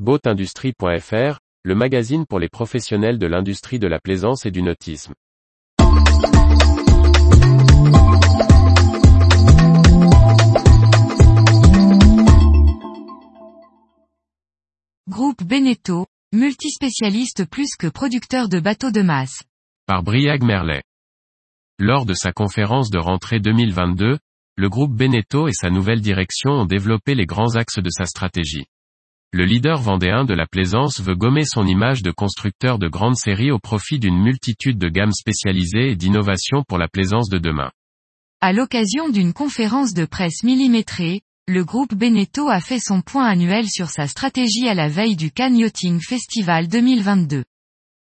Boatindustrie.fr, le magazine pour les professionnels de l'industrie de la plaisance et du nautisme. Groupe Beneteau, multispécialiste plus que producteur de bateaux de masse. Par Briag Merlet. Lors de sa conférence de rentrée 2022, le groupe Beneteau et sa nouvelle direction ont développé les grands axes de sa stratégie. Le leader vendéen de la plaisance veut gommer son image de constructeur de grandes séries au profit d'une multitude de gammes spécialisées et d'innovations pour la plaisance de demain. À l'occasion d'une conférence de presse millimétrée, le groupe Beneteau a fait son point annuel sur sa stratégie à la veille du Cannes Yachting Festival 2022.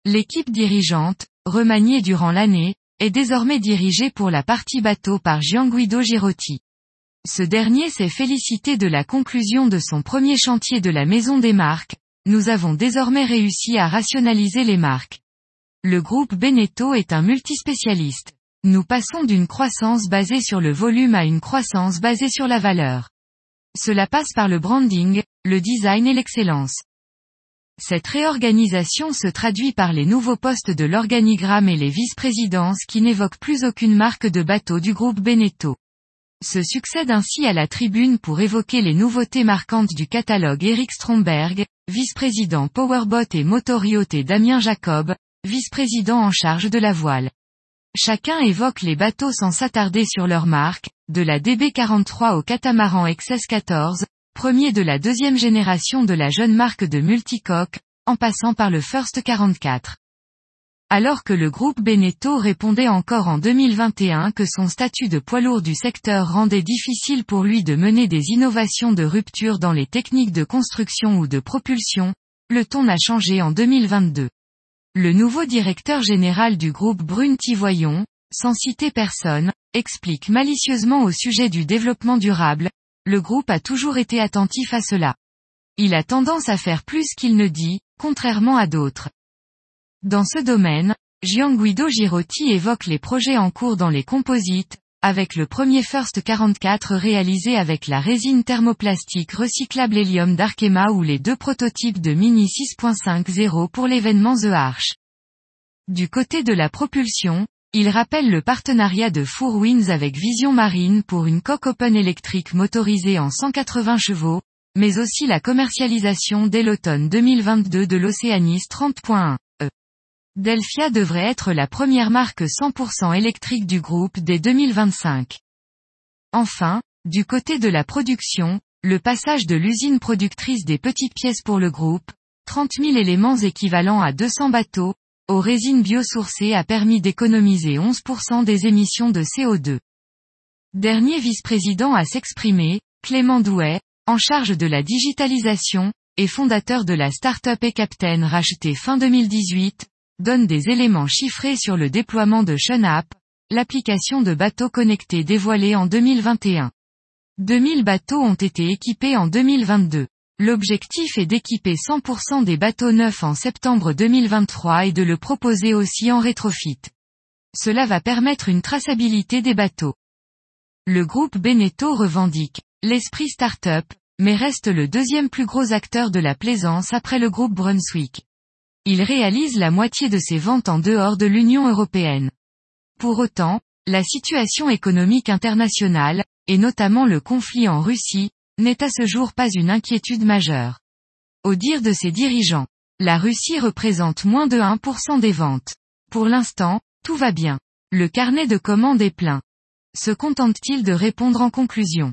L'équipe dirigeante, remaniée durant l'année, est désormais dirigée pour la partie bateau par Gianguido Girotti. Ce dernier s'est félicité de la conclusion de son premier chantier de la maison des marques, nous avons désormais réussi à rationaliser les marques. Le groupe Beneteau est un multispécialiste. Nous passons d'une croissance basée sur le volume à une croissance basée sur la valeur. Cela passe par le branding, le design et l'excellence. Cette réorganisation se traduit par les nouveaux postes de l'organigramme et les vice-présidences qui n'évoquent plus aucune marque de bateau du groupe Beneteau. Se succède ainsi à la tribune pour évoquer les nouveautés marquantes du catalogue Eric Stromberg, vice-président Powerboat et Motoryacht et Damien Jacob, vice-président en charge de la voile. Chacun évoque les bateaux sans s'attarder sur leur marque, de la DB43 au catamaran XS14, premier de la deuxième génération de la jeune marque de multicoque, en passant par le First 44. Alors que le groupe Beneteau répondait encore en 2021 que son statut de poids lourd du secteur rendait difficile pour lui de mener des innovations de rupture dans les techniques de construction ou de propulsion, le ton a changé en 2022. Le nouveau directeur général du groupe Brune Tivoyon, sans citer personne, explique malicieusement au sujet du développement durable, le groupe a toujours été attentif à cela. Il a tendance à faire plus qu'il ne dit, contrairement à d'autres. Dans ce domaine, Gianguido Girotti évoque les projets en cours dans les composites, avec le premier First 44 réalisé avec la résine thermoplastique recyclable hélium d'Arkema ou les deux prototypes de Mini 6.50 pour l'événement The Arch. Du côté de la propulsion, il rappelle le partenariat de Four Winds avec Vision Marine pour une coque open électrique motorisée en 180 chevaux, mais aussi la commercialisation dès l'automne 2022 de l'Océanis 30.1. Delphia devrait être la première marque 100% électrique du groupe dès 2025. Enfin, du côté de la production, le passage de l'usine productrice des petites pièces pour le groupe, 30 000 éléments équivalents à 200 bateaux, aux résines biosourcées a permis d'économiser 11% des émissions de CO2. Dernier vice-président à s'exprimer, Clément Douai, en charge de la digitalisation, et fondateur de la start-up eCaptain rachetée fin 2018, donne des éléments chiffrés sur le déploiement de App, l'application de bateaux connectés dévoilée en 2021. 2000 bateaux ont été équipés en 2022. L'objectif est d'équiper 100% des bateaux neufs en septembre 2023 et de le proposer aussi en rétrofit. Cela va permettre une traçabilité des bateaux. Le groupe Beneteau revendique l'esprit start-up, mais reste le deuxième plus gros acteur de la plaisance après le groupe Brunswick. Il réalise la moitié de ses ventes en dehors de l'Union européenne. Pour autant, la situation économique internationale, et notamment le conflit en Russie, n'est à ce jour pas une inquiétude majeure. Au dire de ses dirigeants, la Russie représente moins de 1% des ventes. Pour l'instant, tout va bien. Le carnet de commandes est plein. Se contente-t-il de répondre en conclusion?